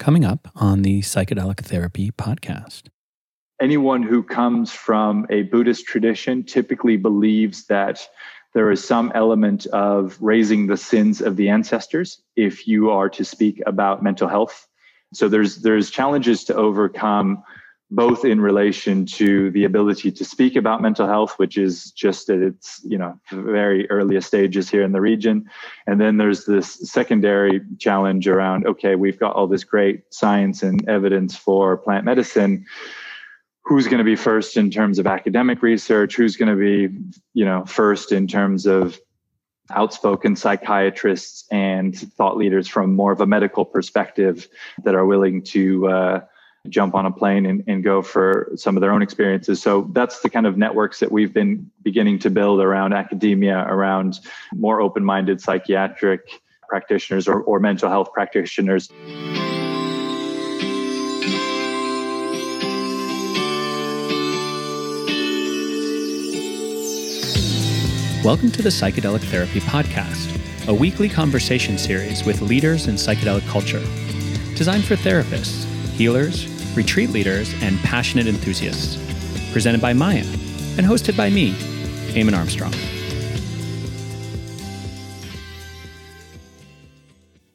coming up on the Psychedelic Therapy podcast. Anyone who comes from a Buddhist tradition typically believes that there is some element of raising the sins of the ancestors if you are to speak about mental health. So there's there's challenges to overcome both in relation to the ability to speak about mental health, which is just at its you know very earliest stages here in the region, and then there's this secondary challenge around okay, we've got all this great science and evidence for plant medicine. Who's going to be first in terms of academic research? Who's going to be you know first in terms of outspoken psychiatrists and thought leaders from more of a medical perspective that are willing to uh, jump on a plane and, and go for some of their own experiences. So that's the kind of networks that we've been beginning to build around academia, around more open minded psychiatric practitioners or, or mental health practitioners. Welcome to the Psychedelic Therapy Podcast, a weekly conversation series with leaders in psychedelic culture, designed for therapists, healers, retreat leaders, and passionate enthusiasts. Presented by Maya and hosted by me, Eamon Armstrong.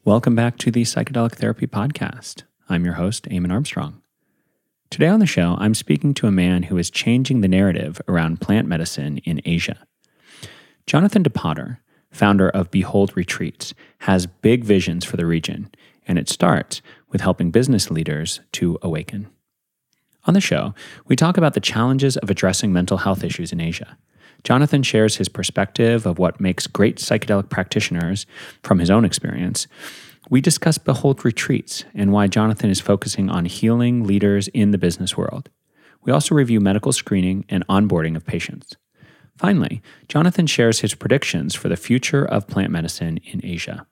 Welcome back to the Psychedelic Therapy Podcast. I'm your host, Eamon Armstrong. Today on the show, I'm speaking to a man who is changing the narrative around plant medicine in Asia. Jonathan De Potter, founder of Behold Retreats, has big visions for the region, and it starts with helping business leaders to awaken. On the show, we talk about the challenges of addressing mental health issues in Asia. Jonathan shares his perspective of what makes great psychedelic practitioners from his own experience. We discuss Behold Retreats and why Jonathan is focusing on healing leaders in the business world. We also review medical screening and onboarding of patients. Finally, Jonathan shares his predictions for the future of plant medicine in Asia.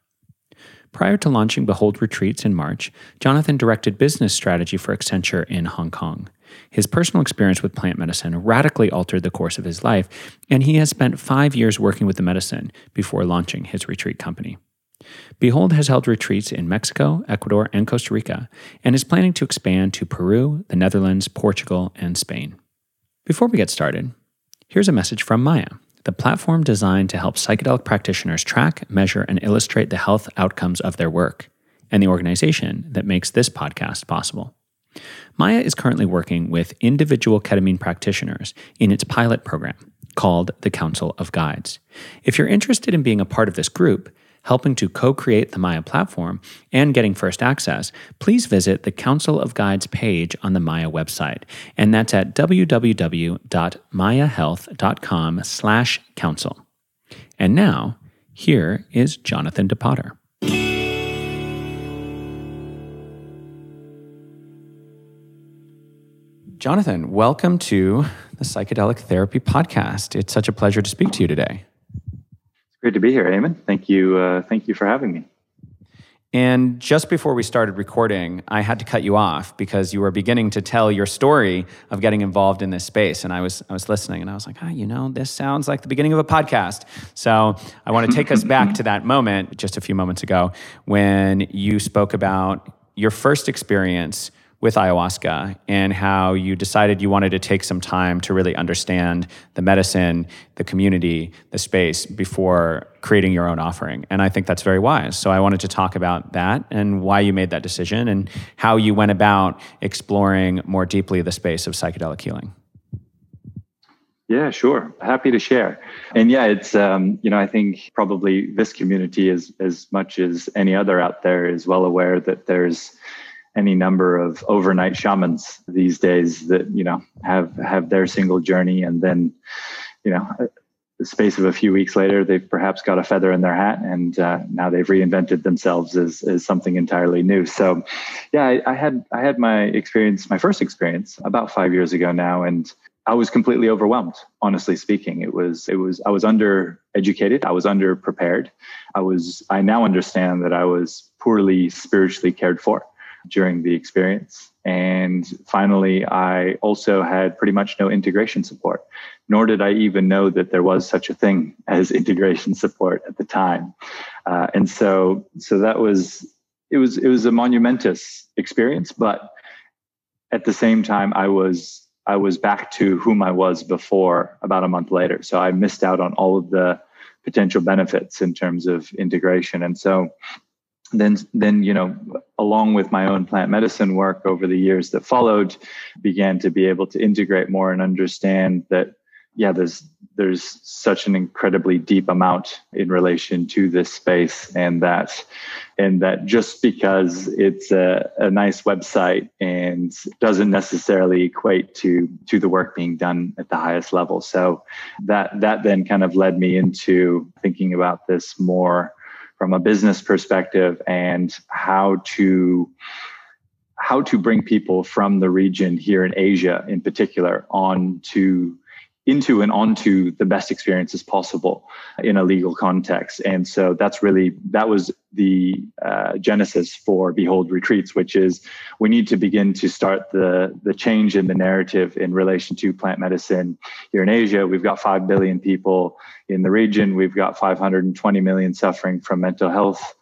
Prior to launching Behold Retreats in March, Jonathan directed business strategy for Accenture in Hong Kong. His personal experience with plant medicine radically altered the course of his life, and he has spent five years working with the medicine before launching his retreat company. Behold has held retreats in Mexico, Ecuador, and Costa Rica, and is planning to expand to Peru, the Netherlands, Portugal, and Spain. Before we get started, here's a message from Maya the platform designed to help psychedelic practitioners track, measure, and illustrate the health outcomes of their work, and the organization that makes this podcast possible. Maya is currently working with individual ketamine practitioners in its pilot program called the Council of Guides. If you're interested in being a part of this group, helping to co create the Maya platform, and getting first access, please visit the Council of Guides page on the Maya website. And that's at www.mayahealth.com slash council. And now, here is Jonathan De Potter. Jonathan, welcome to the Psychedelic Therapy Podcast. It's such a pleasure to speak to you today. Great to be here, Eamon. Thank you. Uh, thank you for having me. And just before we started recording, I had to cut you off because you were beginning to tell your story of getting involved in this space. And I was, I was listening and I was like, ah, you know, this sounds like the beginning of a podcast. So I want to take us back to that moment just a few moments ago when you spoke about your first experience with ayahuasca and how you decided you wanted to take some time to really understand the medicine, the community, the space before creating your own offering. And I think that's very wise. So I wanted to talk about that and why you made that decision and how you went about exploring more deeply the space of psychedelic healing. Yeah, sure. Happy to share. And yeah, it's um, you know, I think probably this community is as much as any other out there is well aware that there's any number of overnight shamans these days that you know have have their single journey and then you know the space of a few weeks later they've perhaps got a feather in their hat and uh, now they've reinvented themselves as, as something entirely new so yeah I, I had i had my experience my first experience about five years ago now and I was completely overwhelmed, honestly speaking. It was, it was, I was under educated. I was under prepared. I was, I now understand that I was poorly spiritually cared for during the experience. And finally, I also had pretty much no integration support, nor did I even know that there was such a thing as integration support at the time. Uh, and so, so that was it was it was a monumentous experience, but at the same time, I was I was back to whom I was before about a month later. So I missed out on all of the potential benefits in terms of integration. And so then then you know along with my own plant medicine work over the years that followed began to be able to integrate more and understand that yeah there's there's such an incredibly deep amount in relation to this space and that and that just because it's a, a nice website and doesn't necessarily equate to to the work being done at the highest level. So that that then kind of led me into thinking about this more from a business perspective and how to how to bring people from the region here in Asia in particular on to into and onto the best experiences possible in a legal context. And so that's really, that was the uh, genesis for Behold Retreats, which is we need to begin to start the, the change in the narrative in relation to plant medicine here in Asia. We've got 5 billion people in the region. We've got 520 million suffering from mental health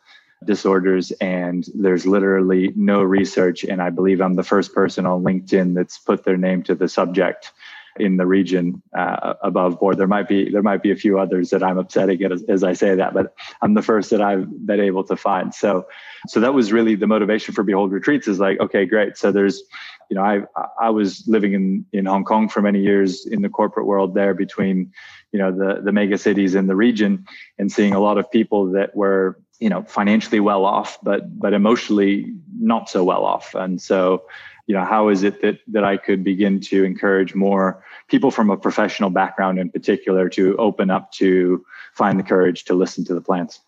disorders and there's literally no research and i believe i'm the first person on linkedin that's put their name to the subject in the region uh, above board. There might be there might be a few others that I'm upsetting as, as I say that, but I'm the first that I've been able to find. So so that was really the motivation for Behold Retreats is like okay great. So there's you know I I was living in in Hong Kong for many years in the corporate world there between you know the the mega cities in the region and seeing a lot of people that were you know financially well off but but emotionally not so well off and so you know how is it that that i could begin to encourage more people from a professional background in particular to open up to find the courage to listen to the plants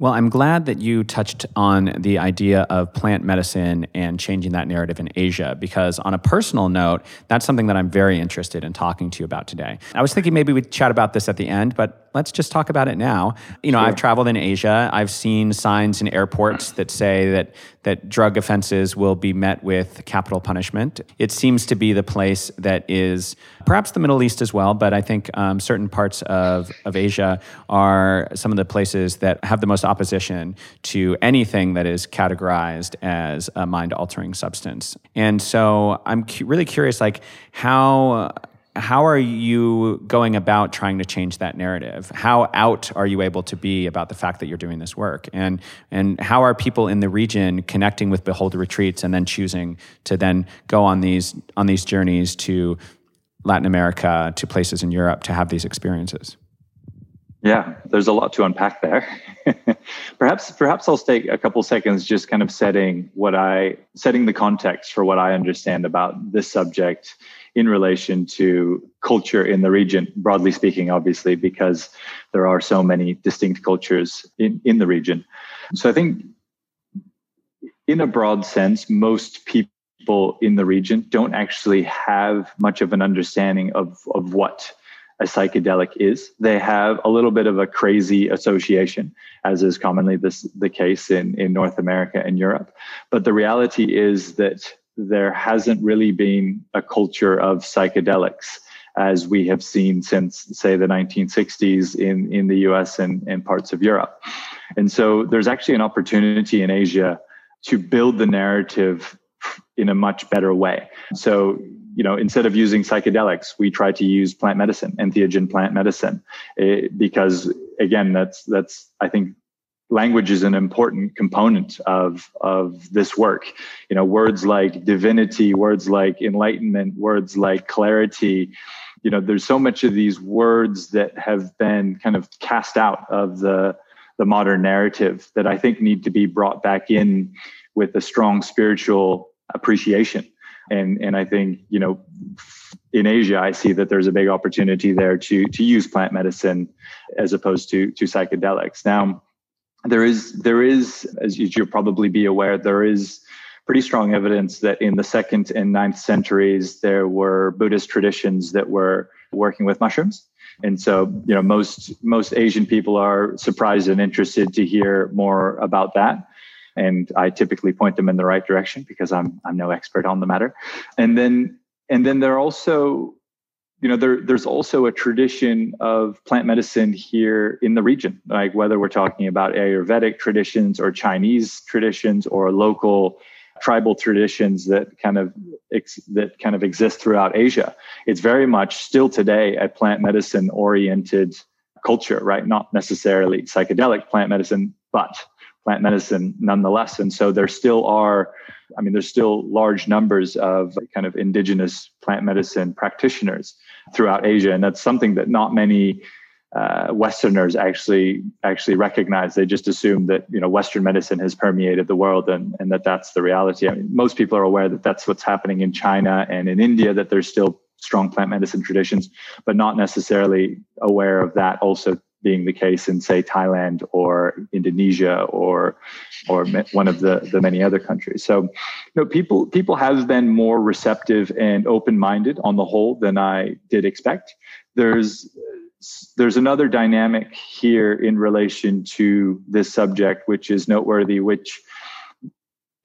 well, I'm glad that you touched on the idea of plant medicine and changing that narrative in Asia, because on a personal note, that's something that I'm very interested in talking to you about today. I was thinking maybe we'd chat about this at the end, but let's just talk about it now. You know, sure. I've traveled in Asia. I've seen signs in airports that say that that drug offenses will be met with capital punishment. It seems to be the place that is perhaps the Middle East as well, but I think um, certain parts of, of Asia are some of the places that have the most opposition to anything that is categorized as a mind altering substance. And so I'm cu- really curious, like, how how are you going about trying to change that narrative? How out are you able to be about the fact that you're doing this work? And, and how are people in the region connecting with Behold Retreats and then choosing to then go on these, on these journeys to Latin America, to places in Europe to have these experiences? Yeah, there's a lot to unpack there. perhaps perhaps I'll take a couple seconds just kind of setting what I setting the context for what I understand about this subject in relation to culture in the region, broadly speaking, obviously, because there are so many distinct cultures in, in the region. So I think, in a broad sense, most people in the region don't actually have much of an understanding of, of what a psychedelic is. They have a little bit of a crazy association, as is commonly this, the case in, in North America and Europe. But the reality is that there hasn't really been a culture of psychedelics as we have seen since, say, the 1960s in, in the US and, and parts of Europe. And so there's actually an opportunity in Asia to build the narrative in a much better way. So, you know, instead of using psychedelics, we try to use plant medicine, entheogen plant medicine, eh, because again, that's that's I think language is an important component of of this work. You know words like divinity words like enlightenment words like clarity you know there's so much of these words that have been kind of cast out of the the modern narrative that i think need to be brought back in with a strong spiritual appreciation. And and i think you know in asia i see that there's a big opportunity there to to use plant medicine as opposed to to psychedelics. Now there is there is as you'll probably be aware there is pretty strong evidence that in the second and ninth centuries there were buddhist traditions that were working with mushrooms. And so you know most most asian people are surprised and interested to hear more about that. And i typically point them in the right direction because i'm i'm no expert on the matter. And then and then there are also you know, there, there's also a tradition of plant medicine here in the region, like whether we're talking about Ayurvedic traditions or Chinese traditions or local tribal traditions that kind of ex- that kind of exist throughout Asia. It's very much still today a plant medicine oriented culture, right? Not necessarily psychedelic plant medicine, but plant medicine nonetheless. And so there still are, I mean, there's still large numbers of kind of indigenous plant medicine practitioners throughout Asia, and that's something that not many uh, Westerners actually actually recognize. They just assume that you know Western medicine has permeated the world and, and that that's the reality. I mean, most people are aware that that's what's happening in China and in India. That there's still strong plant medicine traditions, but not necessarily aware of that also being the case in say Thailand or Indonesia or or one of the the many other countries. So, you know, people people have been more receptive and open minded on the whole than I did expect. There's there's another dynamic here in relation to this subject, which is noteworthy, which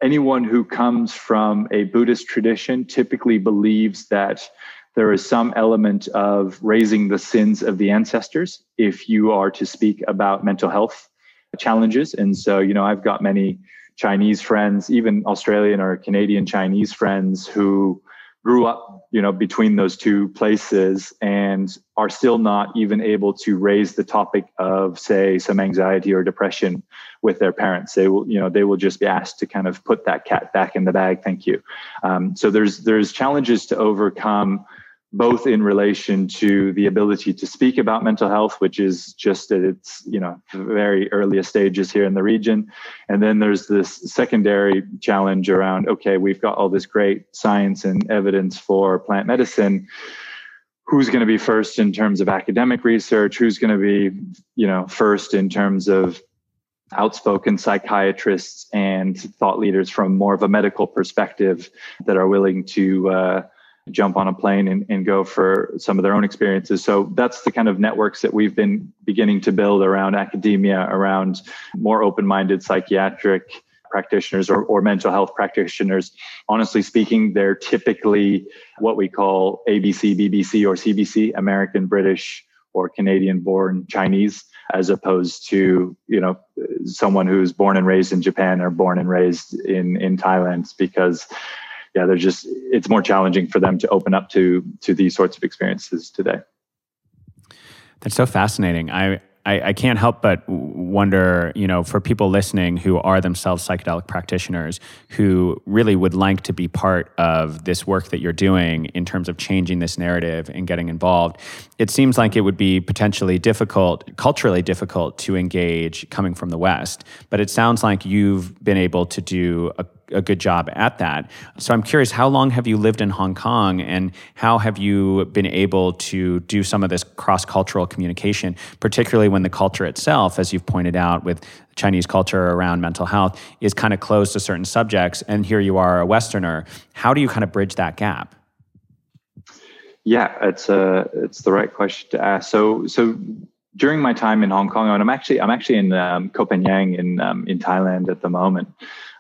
anyone who comes from a Buddhist tradition typically believes that there is some element of raising the sins of the ancestors if you are to speak about mental health challenges. And so, you know, I've got many Chinese friends, even Australian or Canadian Chinese friends who grew up, you know, between those two places and are still not even able to raise the topic of, say, some anxiety or depression with their parents. They will, you know, they will just be asked to kind of put that cat back in the bag. Thank you. Um, so there's there's challenges to overcome both in relation to the ability to speak about mental health, which is just at its you know very earliest stages here in the region, and then there's this secondary challenge around okay, we've got all this great science and evidence for plant medicine. Who's going to be first in terms of academic research? Who's going to be you know first in terms of outspoken psychiatrists and thought leaders from more of a medical perspective that are willing to uh, jump on a plane and, and go for some of their own experiences. So that's the kind of networks that we've been beginning to build around academia, around more open minded psychiatric practitioners or, or mental health practitioners. Honestly speaking, they're typically what we call ABC, BBC, or CBC, American, British, or Canadian born Chinese, as opposed to, you know, someone who's born and raised in Japan or born and raised in, in Thailand because yeah, they're just it's more challenging for them to open up to to these sorts of experiences today. That's so fascinating. I I, I, can't help but wonder, you know, for people listening who are themselves psychedelic practitioners who really would like to be part of this work that you're doing in terms of changing this narrative and getting involved, it seems like it would be potentially difficult, culturally difficult to engage coming from the West. But it sounds like you've been able to do a a good job at that. So I'm curious, how long have you lived in Hong Kong and how have you been able to do some of this cross cultural communication, particularly when the culture itself, as you've pointed out with Chinese culture around mental health, is kind of closed to certain subjects. And here you are, a Westerner. How do you kind of bridge that gap? Yeah, it's a uh, it's the right question to ask. So so during my time in Hong Kong, and I'm actually I'm actually in um, Koh Phangan in um, in Thailand at the moment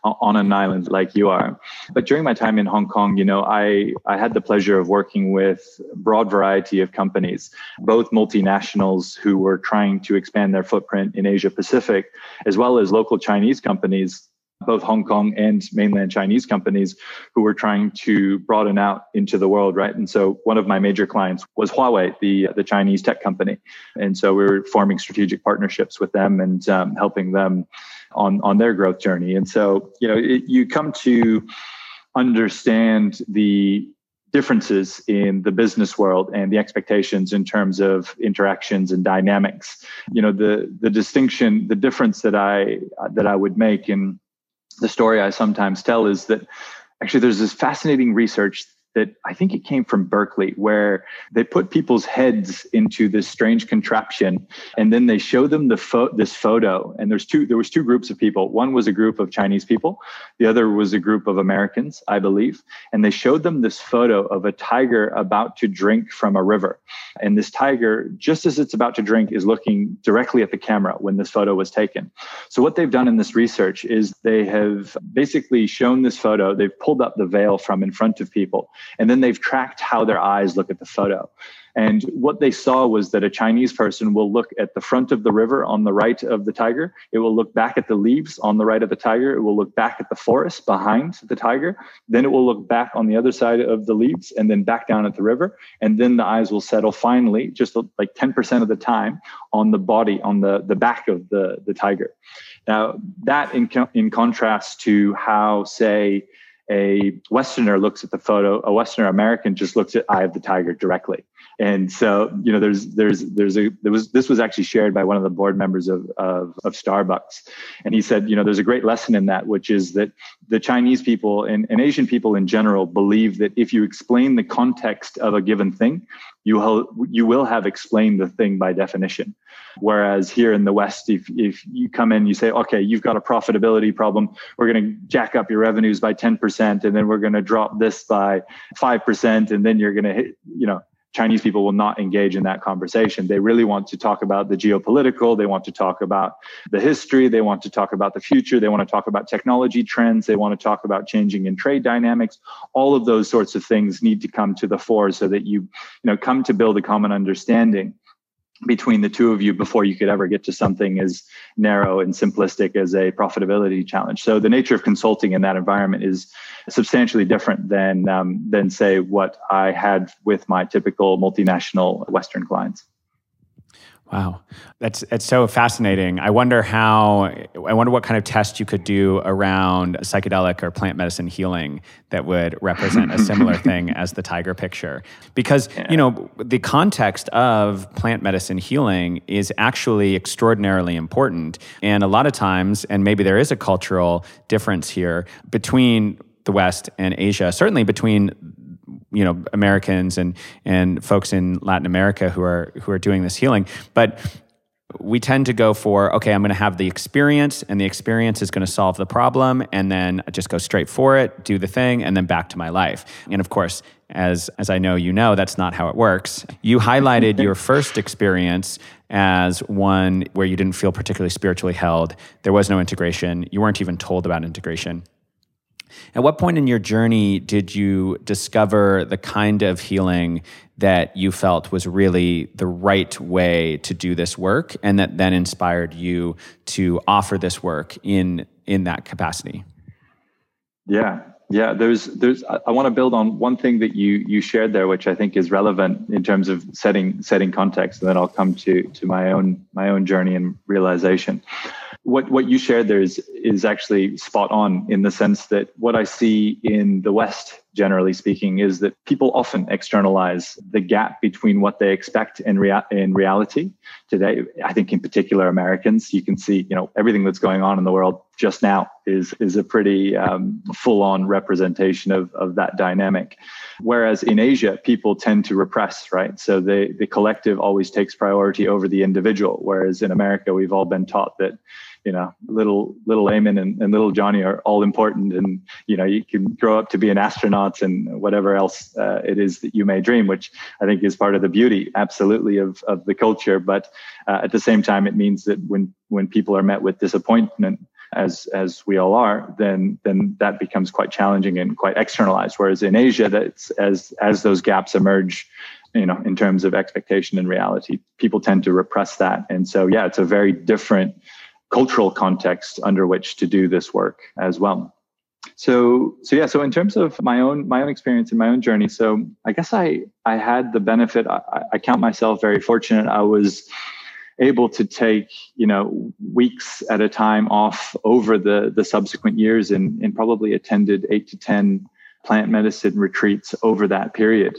on an island like you are. But during my time in Hong Kong, you know, I, I had the pleasure of working with broad variety of companies, both multinationals who were trying to expand their footprint in Asia Pacific, as well as local Chinese companies both Hong Kong and mainland Chinese companies who were trying to broaden out into the world, right? And so one of my major clients was Huawei, the the Chinese tech company, and so we were forming strategic partnerships with them and um, helping them on on their growth journey. And so you know it, you come to understand the differences in the business world and the expectations in terms of interactions and dynamics you know the the distinction the difference that i that i would make in the story I sometimes tell is that actually there's this fascinating research that I think it came from Berkeley, where they put people's heads into this strange contraption, and then they show them the fo- this photo. And there's two. There was two groups of people. One was a group of Chinese people. The other was a group of Americans, I believe. And they showed them this photo of a tiger about to drink from a river. And this tiger, just as it's about to drink, is looking directly at the camera when this photo was taken. So what they've done in this research is they have basically shown this photo. They've pulled up the veil from in front of people And then they've tracked how their eyes look at the photo. And what they saw was that a Chinese person will look at the front of the river on the right of the tiger. It will look back at the leaves on the right of the tiger. It will look back at the forest behind the tiger. Then it will look back on the other side of the leaves and then back down at the river. And then the eyes will settle finally, just like 10% of the time, on the body, on the, the back of the, the tiger. Now, that in, in contrast to how, say, a Westerner looks at the photo, a Westerner American just looks at Eye of the Tiger directly. And so, you know, there's there's there's a there was this was actually shared by one of the board members of, of of Starbucks, and he said, you know, there's a great lesson in that, which is that the Chinese people and, and Asian people in general believe that if you explain the context of a given thing, you will you will have explained the thing by definition. Whereas here in the West, if if you come in, you say, okay, you've got a profitability problem, we're going to jack up your revenues by ten percent, and then we're going to drop this by five percent, and then you're going to hit, you know Chinese people will not engage in that conversation. They really want to talk about the geopolitical. They want to talk about the history. They want to talk about the future. They want to talk about technology trends. They want to talk about changing in trade dynamics. All of those sorts of things need to come to the fore so that you, you know, come to build a common understanding between the two of you before you could ever get to something as narrow and simplistic as a profitability challenge. So the nature of consulting in that environment is substantially different than um, than say what I had with my typical multinational Western clients. Wow, that's that's so fascinating. I wonder how. I wonder what kind of test you could do around psychedelic or plant medicine healing that would represent a similar thing as the tiger picture. Because yeah. you know the context of plant medicine healing is actually extraordinarily important, and a lot of times, and maybe there is a cultural difference here between the West and Asia. Certainly between you know Americans and and folks in Latin America who are who are doing this healing, but we tend to go for okay i'm going to have the experience and the experience is going to solve the problem and then I just go straight for it do the thing and then back to my life. And of course as as i know you know that's not how it works. You highlighted your first experience as one where you didn't feel particularly spiritually held. There was no integration. You weren't even told about integration at what point in your journey did you discover the kind of healing that you felt was really the right way to do this work and that then inspired you to offer this work in in that capacity? Yeah. Yeah, there's there's I want to build on one thing that you you shared there which I think is relevant in terms of setting setting context and then I'll come to to my own my own journey and realization what what you shared there is is actually spot on in the sense that what I see in the West, generally speaking, is that people often externalize the gap between what they expect and rea- in reality. Today, I think in particular Americans, you can see you know everything that's going on in the world just now is is a pretty um, full on representation of of that dynamic. Whereas in Asia, people tend to repress, right? So the the collective always takes priority over the individual. Whereas in America, we've all been taught that you know, little little Eamon and, and little Johnny are all important, and you know, you can grow up to be an astronaut and whatever else uh, it is that you may dream, which I think is part of the beauty, absolutely, of of the culture. But uh, at the same time, it means that when when people are met with disappointment, as as we all are, then then that becomes quite challenging and quite externalized. Whereas in Asia, that's as as those gaps emerge, you know, in terms of expectation and reality, people tend to repress that. And so, yeah, it's a very different cultural context under which to do this work as well. So, so yeah. So, in terms of my own my own experience and my own journey, so I guess I I had the benefit. I, I count myself very fortunate. I was able to take you know weeks at a time off over the the subsequent years and, and probably attended eight to ten plant medicine retreats over that period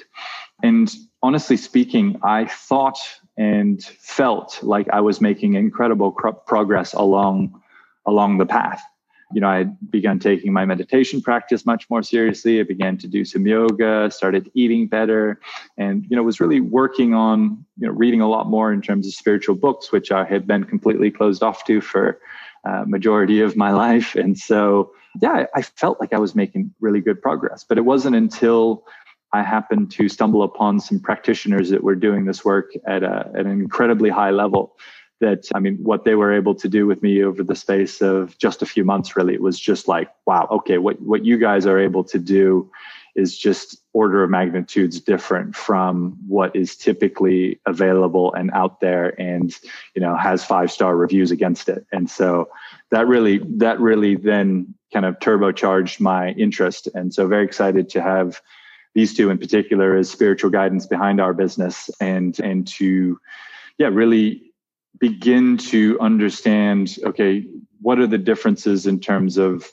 and honestly speaking i thought and felt like I was making incredible progress along along the path. You know, I began taking my meditation practice much more seriously. I began to do some yoga, started eating better, and you know, was really working on you know reading a lot more in terms of spiritual books, which I had been completely closed off to for uh, majority of my life. And so, yeah, I felt like I was making really good progress. But it wasn't until I happened to stumble upon some practitioners that were doing this work at, a, at an incredibly high level. That, I mean, what they were able to do with me over the space of just a few months, really, was just like, wow, okay, what, what you guys are able to do is just order of magnitudes different from what is typically available and out there and you know has five star reviews against it and so that really that really then kind of turbocharged my interest and so very excited to have these two in particular as spiritual guidance behind our business and and to yeah really begin to understand okay what are the differences in terms of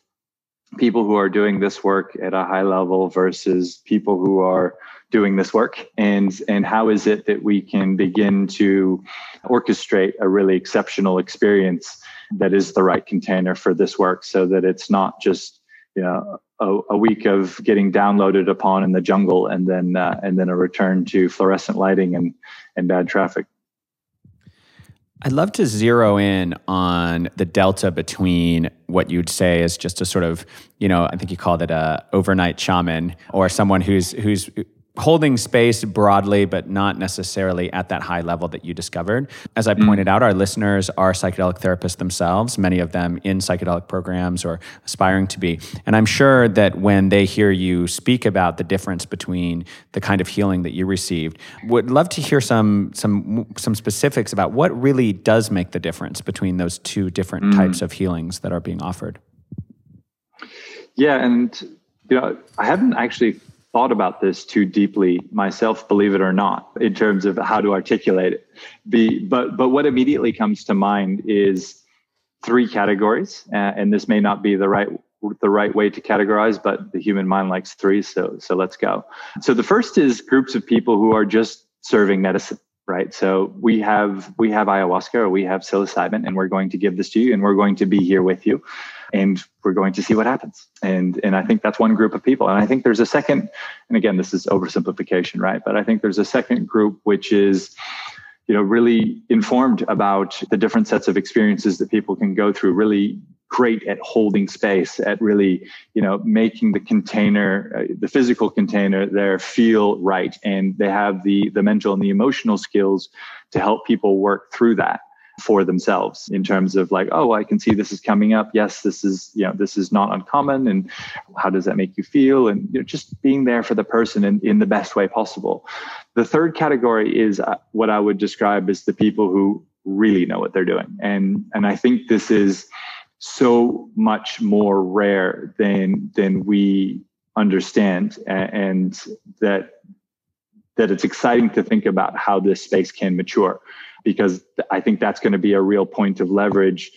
people who are doing this work at a high level versus people who are doing this work? And and how is it that we can begin to orchestrate a really exceptional experience that is the right container for this work so that it's not just you know a, a week of getting downloaded upon in the jungle and then uh, and then a return to fluorescent lighting and and bad traffic. I'd love to zero in on the delta between what you'd say is just a sort of, you know, I think you called it a overnight shaman or someone who's who's holding space broadly, but not necessarily at that high level that you discovered. As I mm. pointed out, our listeners are psychedelic therapists themselves, many of them in psychedelic programs or aspiring to be. And I'm sure that when they hear you speak about the difference between the kind of healing that you received, would love to hear some some some specifics about what really does make the difference between those two different mm. types of healings that are being offered. Yeah, and you know, I haven't actually thought about this too deeply myself, believe it or not, in terms of how to articulate it. The, but, but what immediately comes to mind is three categories, uh, and this may not be the right the right way to categorize, but the human mind likes three, so so let's go. So the first is groups of people who are just serving medicine right so we have we have ayahuasca or we have psilocybin and we're going to give this to you and we're going to be here with you and we're going to see what happens. And and i think that's one group of people. And i think there's a second and again this is oversimplification right? But i think there's a second group which is you know really informed about the different sets of experiences that people can go through really great at holding space at really you know making the container uh, the physical container there feel right. And they have the the mental and the emotional skills to help people work through that for themselves in terms of like oh i can see this is coming up. Yes this is you know this is not uncommon. And how does that make you feel? And you know, just being there for the person in, in the best way possible. The third category is uh, what i would describe as the people who really know what they're doing. And and i think this is so much more rare than than we understand. And that that it's exciting to think about how this space can mature because i think that's going to be a real point of leverage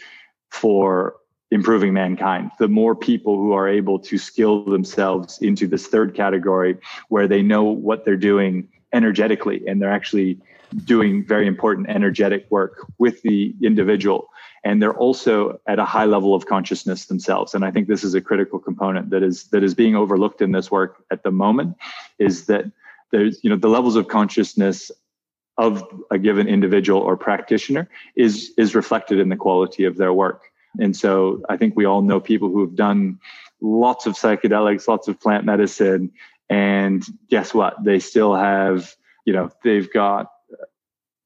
for improving mankind. The more people who are able to skill themselves into this third category where they know what they're doing energetically and they're actually doing very important energetic work with the individual and they're also at a high level of consciousness themselves. And i think this is a critical component that is that is being overlooked in this work at the moment is that there's you know the levels of consciousness of a given individual or practitioner is is reflected in the quality of their work. And so i think we all know people who have done lots of psychedelics lots of plant medicine and guess what? They still have you know they've got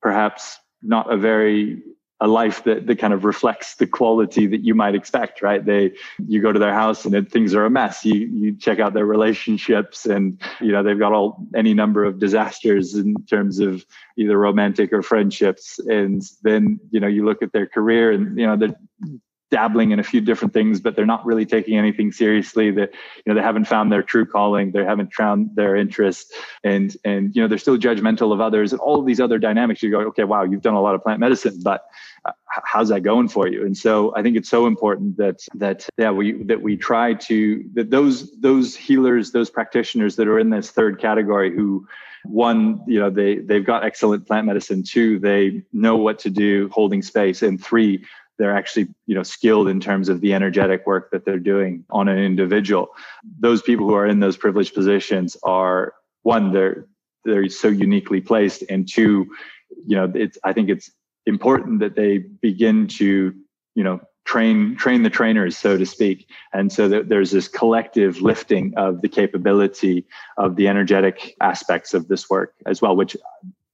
perhaps not a very a life that, that kind of reflects the quality that you might expect, right? They, you go to their house and it, things are a mess. You, you check out their relationships and, you know, they've got all, any number of disasters in terms of either romantic or friendships. And then, you know, you look at their career and, you know, they're dabbling in a few different things, but they're not really taking anything seriously. That you know they haven't found their true calling, they haven't found their interest, and and you know they're still judgmental of others, and all of these other dynamics. You go, okay, wow, you've done a lot of plant medicine, but uh, how's that going for you? And so I think it's so important that that yeah we that we try to that those those healers, those practitioners that are in this third category who one you know they they've got excellent plant medicine two they know what to do holding space and three they're actually you know skilled in terms of the energetic work that they're doing on an individual. Those people who are in those privileged positions are one they're they're so uniquely placed and two you know it's i think it's important that they begin to you know train train the trainers so to speak. And so that there's this collective lifting of the capability of the energetic aspects of this work as well which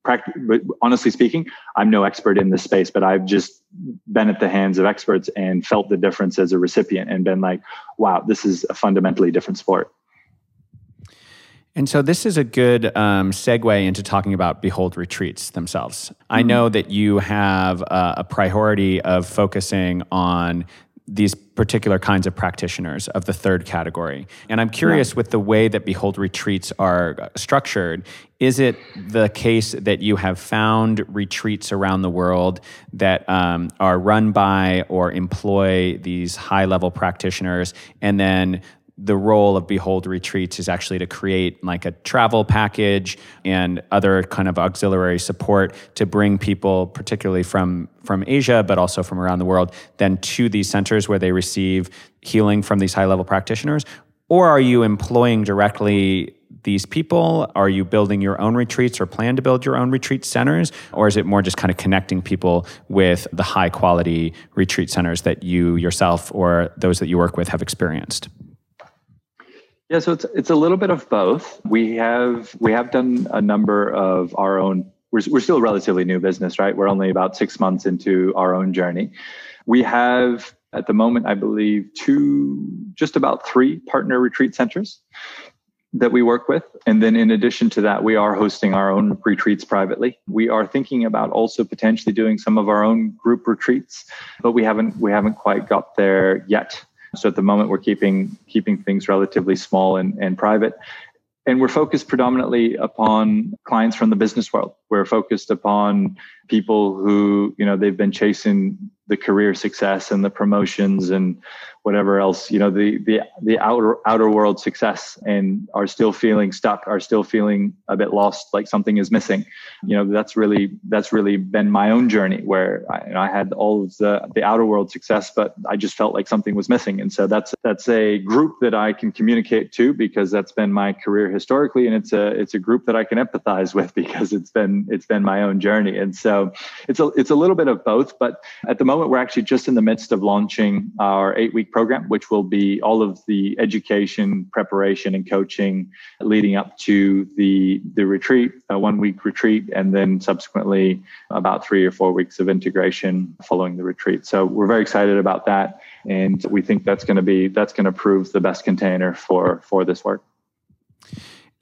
but honestly speaking, I'm no expert in this space, but I've just been at the hands of experts and felt the difference as a recipient and been like, wow, this is a fundamentally different sport. And so this is a good um, segue into talking about Behold retreats themselves. I hmm. know that you have uh, a priority of focusing on these particular kinds of practitioners of the third category. And I'm curious yeah. with the way that Behold retreats are structured, is it the case that you have found retreats around the world that um, are run by or employ these high level practitioners and then the role of Behold Retreats is actually to create like a travel package and other kind of auxiliary support to bring people, particularly from from Asia, but also from around the world, then to these centers where they receive healing from these high level practitioners. Or are you employing directly these people? Are you building your own retreats or plan to build your own retreat centers? Or is it more just kind of connecting people with the high quality retreat centers that you yourself or those that you work with have experienced? Yeah, so it's it's a little bit of both. We have we have done a number of our own. We're we're still a relatively new business, right? We're only about six months into our own journey. We have at the moment, I believe, two, just about three partner retreat centers that we work with. And then in addition to that, we are hosting our own retreats privately. We are thinking about also potentially doing some of our own group retreats, but we haven't we haven't quite got there yet. So at the moment, we're keeping keeping things relatively small and, and private. And we're focused predominantly upon clients from the business world. We're focused upon people who, you know, they've been chasing the career success and the promotions and whatever else you know the the the outer outer world success and are still feeling stuck are still feeling a bit lost like something is missing. You know that's really that's really been my own journey where I, you know, I had all of the the outer world success but I just felt like something was missing. And so that's that's a group that I can communicate to because that's been my career historically. And it's a it's a group that I can empathize with because it's been it's been my own journey. And so it's a it's a little bit of both but at the moment we're actually just in the midst of launching our 8 week program, which will be all of the education, preparation, and coaching leading up to the the retreat, a one week retreat, and then subsequently about three or four weeks of integration following the retreat. So we're very excited about that, and we think that's going to be that's going to prove the best container for for this work.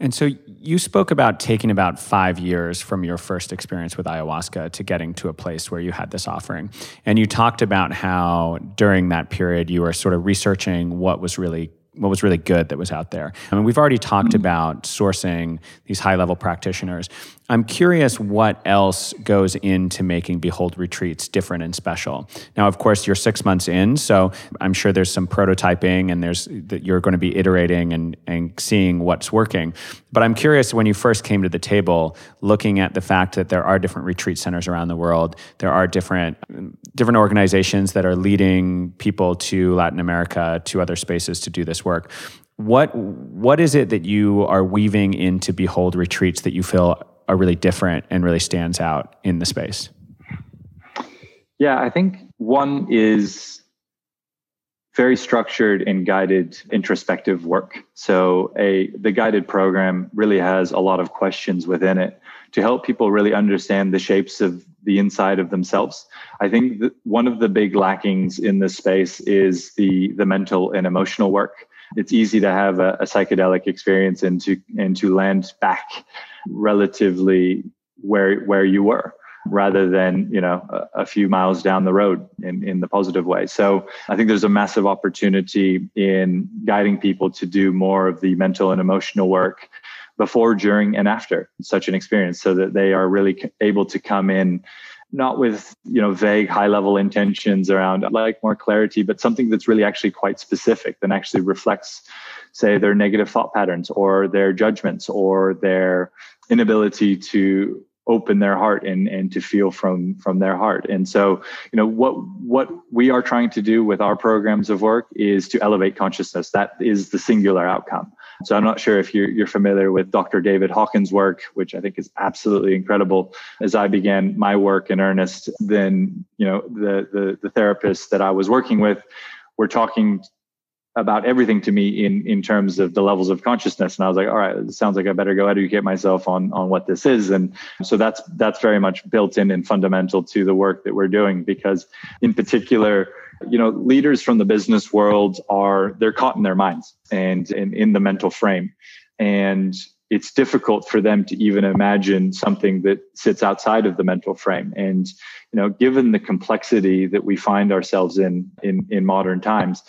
And so you spoke about taking about five years from your first experience with ayahuasca to getting to a place where you had this offering. And you talked about how during that period you were sort of researching what was really what was really good that was out there. I mean, we've already talked mm-hmm. about sourcing these high level practitioners. I'm curious what else goes into making Behold retreats different and special. Now, of course, you're six months in, so I'm sure there's some prototyping and there's that you're going to be iterating and, and seeing what's working. But I'm curious when you first came to the table, looking at the fact that there are different retreat centers around the world, there are different different organizations that are leading people to Latin America, to other spaces to do this work. What what is it that you are weaving into Behold retreats that you feel are really different and really stands out in the space? Yeah, I think one is very structured and guided introspective work. So a the guided program really has a lot of questions within it to help people really understand the shapes of the inside of themselves. I think one of the big lackings in this space is the the mental and emotional work. It's easy to have a, a psychedelic experience and to and to land back relatively where where you were rather than you know a, a, few miles down the road in, in the positive way. So i think there's a massive opportunity in guiding people to do more of the mental and emotional work before during and after such an experience so that they are really able to come in not with you know vague high level intentions around like more clarity but something that's really actually quite specific and actually reflects say their negative thought patterns or their judgments or their inability to open their heart and and to feel from from their heart. And so you know what what we are trying to do with our programs of work is to elevate consciousness. That is the singular outcome so i'm not sure if you're, you're familiar with dr david hawkins work which i think is absolutely incredible. As i began my work in earnest then you know the the, the therapists that i was working with were talking about everything to me in in terms of the levels of consciousness. And i was like all right it sounds like i better go educate myself on on what this is. And so that's that's very much built in and fundamental to the work that we're doing because in particular you know leaders from the business world are they're caught in their minds and in, in the mental frame. And it's difficult for them to even imagine something that sits outside of the mental frame. And you know given the complexity that we find ourselves in in in modern times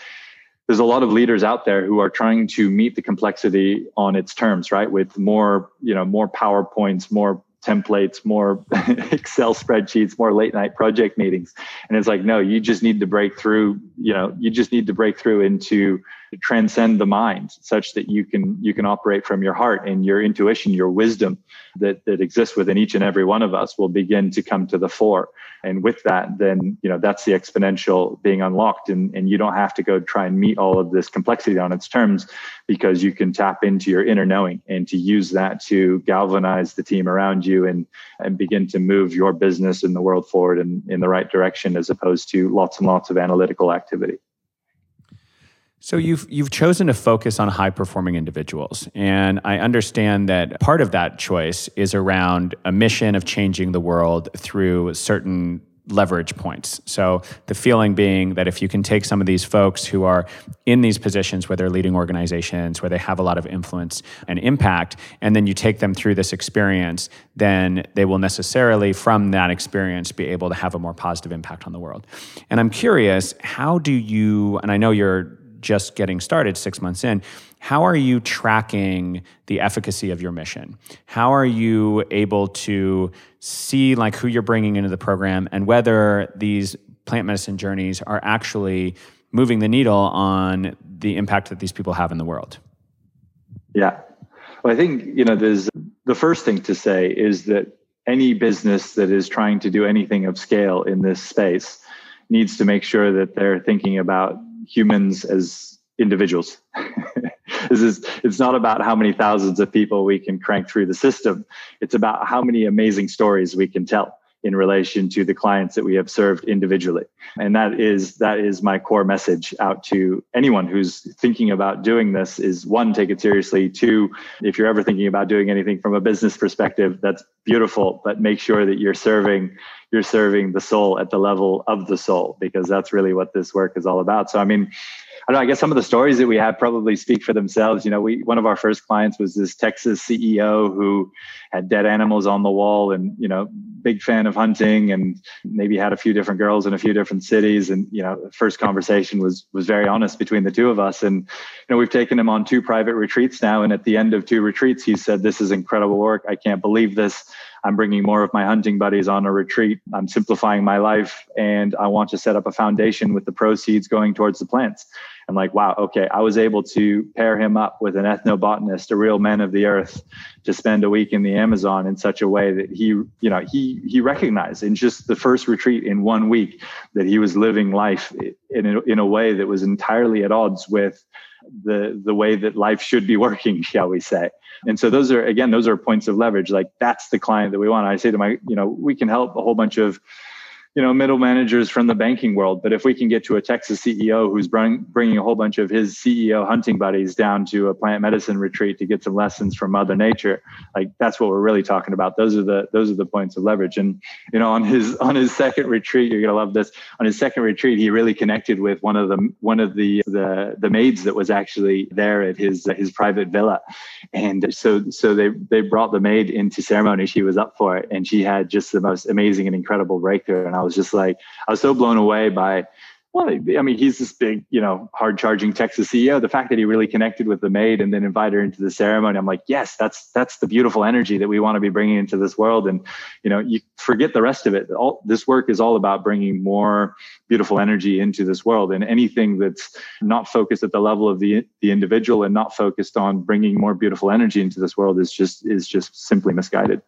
there's a lot of leaders out there who are trying to meet the complexity on its terms right with more you know more powerpoints more templates, more Excel spreadsheets, more late night project meetings. And it's like, no, you just need to break through, you know, you just need to break through into transcend the mind such that you can you can operate from your heart and your intuition your wisdom that that exists within each and every one of us will begin to come to the fore. And with that then you know that's the exponential being unlocked and and you don't have to go try and meet all of this complexity on its terms because you can tap into your inner knowing and to use that to galvanize the team around you and and begin to move your business and the world forward in, in the right direction as opposed to lots and lots of analytical activity so you've you've chosen to focus on high performing individuals and I understand that part of that choice is around a mission of changing the world through certain leverage points. So the feeling being that if you can take some of these folks who are in these positions where they're leading organizations, where they have a lot of influence and impact, and then you take them through this experience, then they will necessarily, from that experience, be able to have a more positive impact on the world. And I'm curious, how do you, and I know you're just getting started six months in, how are you tracking the efficacy of your mission? How are you able to see like who you're bringing into the program and whether these plant medicine journeys are actually moving the needle on the impact that these people have in the world? Yeah. Well, I think, you know, there's the first thing to say is that any business that is trying to do anything of scale in this space needs to make sure that they're thinking about humans as individuals. this is it's not about how many thousands of people we can crank through the system. It's about how many amazing stories we can tell in relation to the clients that we have served individually. And that is that is my core message out to anyone who's thinking about doing this is one take it seriously, two if you're ever thinking about doing anything from a business perspective that's beautiful, but make sure that you're serving you're serving the soul at the level of the soul because that's really what this work is all about. So I mean I know, I guess some of the stories that we have probably speak for themselves. You know, we one of our first clients was this Texas CEO who had dead animals on the wall and, you know, big fan of hunting and maybe had a few different girls in a few different cities. And, you know, first conversation was was very honest between the two of us. And, you know, we've taken him on two private retreats now. And at the end of two retreats, he said, This is incredible work. I can't believe this. I'm bringing more of my hunting buddies on a retreat. I'm simplifying my life and I want to set up a foundation with the proceeds going towards the plants. I'm like, wow, okay, I was able to pair him up with an ethnobotanist, a real man of the earth, to spend a week in the Amazon in such a way that he, you know, he he recognized in just the first retreat in one week that he was living life in a, in a way that was entirely at odds with the the way that life should be working, shall we say. And so those are again, those are points of leverage. Like that's the client that we want. I say to my, you know, we can help a whole bunch of you know middle managers from the banking world. But if we can get to a texas ceo who's bring, bringing a whole bunch of his ceo hunting buddies down to a plant medicine retreat to get some lessons from mother nature like that's what we're really talking about. Those are the those are the points of leverage. And you know on his on his second retreat you're going to love this. On his second retreat he really connected with one of the one of the the the maids that was actually there at his his private villa. And so so they they brought the maid into ceremony. She was up for it. And she had just the most amazing and incredible breakthrough. And i was just like, I was so blown away by, well, I mean, he's this big, you know, hard charging Texas CEO. The fact that he really connected with the maid and then invited her into the ceremony, I'm like, yes, that's that's the beautiful energy that we want to be bringing into this world. And you know, you forget the rest of it. All this work is all about bringing more beautiful energy into this world. And anything that's not focused at the level of the the individual and not focused on bringing more beautiful energy into this world is just is just simply misguided.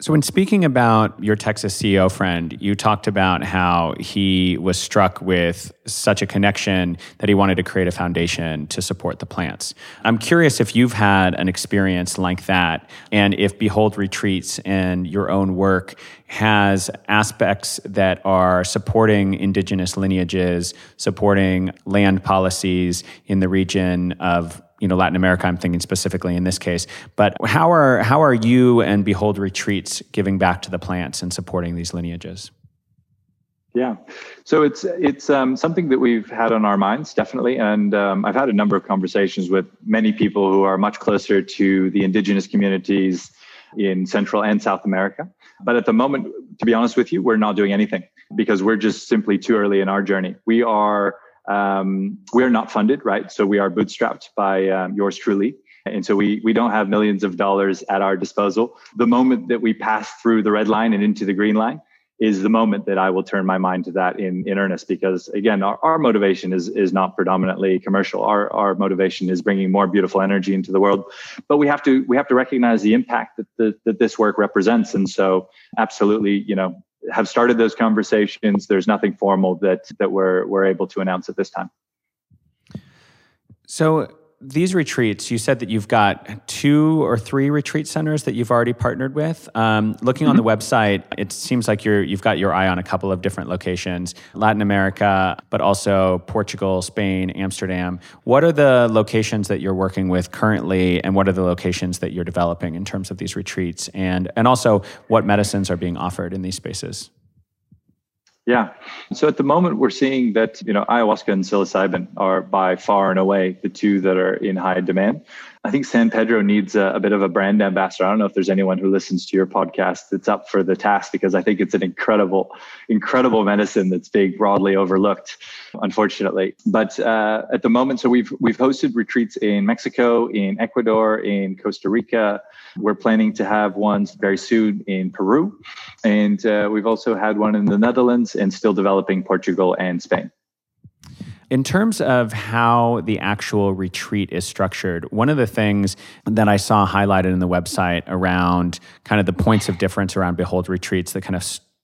So, when speaking about your Texas CEO friend, you talked about how he was struck with such a connection that he wanted to create a foundation to support the plants. I'm curious if you've had an experience like that, and if Behold Retreats and your own work has aspects that are supporting indigenous lineages, supporting land policies in the region of you know Latin America. I'm thinking specifically in this case. But how are how are you and Behold Retreats giving back to the plants and supporting these lineages? Yeah, so it's it's um, something that we've had on our minds definitely, and um, I've had a number of conversations with many people who are much closer to the indigenous communities in Central and South America. But at the moment, to be honest with you, we're not doing anything because we're just simply too early in our journey. We are um, we are not funded, right? So we are bootstrapped by um, yours truly. And so we, we don't have millions of dollars at our disposal. The moment that we pass through the red line and into the green line is the moment that I will turn my mind to that in, in earnest because again, our, our motivation is, is not predominantly commercial. Our, our motivation is bringing more beautiful energy into the world, but we have to, we have to recognize the impact that, the, that this work represents. And so absolutely, you know, have started those conversations. There's nothing formal that, that we're, we're able to announce at this time. So these retreats, you said that you've got two or three retreat centers that you've already partnered with. Um, looking mm-hmm. on the mm-hmm. website, it seems like you're you've got your eye on a couple of different locations: Latin America, but also Portugal, Spain, Amsterdam. What are the locations that you're working with currently, and what are the locations that you're developing in terms of these retreats, and and also what medicines are being offered in these spaces? Yeah. So at the moment, we're seeing that you know ayahuasca and psilocybin are by far and away the two that are in high demand. I think San Pedro needs a, a, bit of a brand ambassador. I don't know if there's anyone who listens to your podcast that's up for the task because I think it's an incredible, incredible medicine that's being broadly overlooked, unfortunately. But uh, at the moment, so we've we've hosted retreats in Mexico, in Ecuador, in Costa Rica. We're planning to have ones very soon in Peru, and uh, we've also had one in the Netherlands, and still developing Portugal and Spain. In terms of how the actual retreat is structured, one of the things that I saw highlighted in the website around kind of the points of difference around Behold retreats that kind of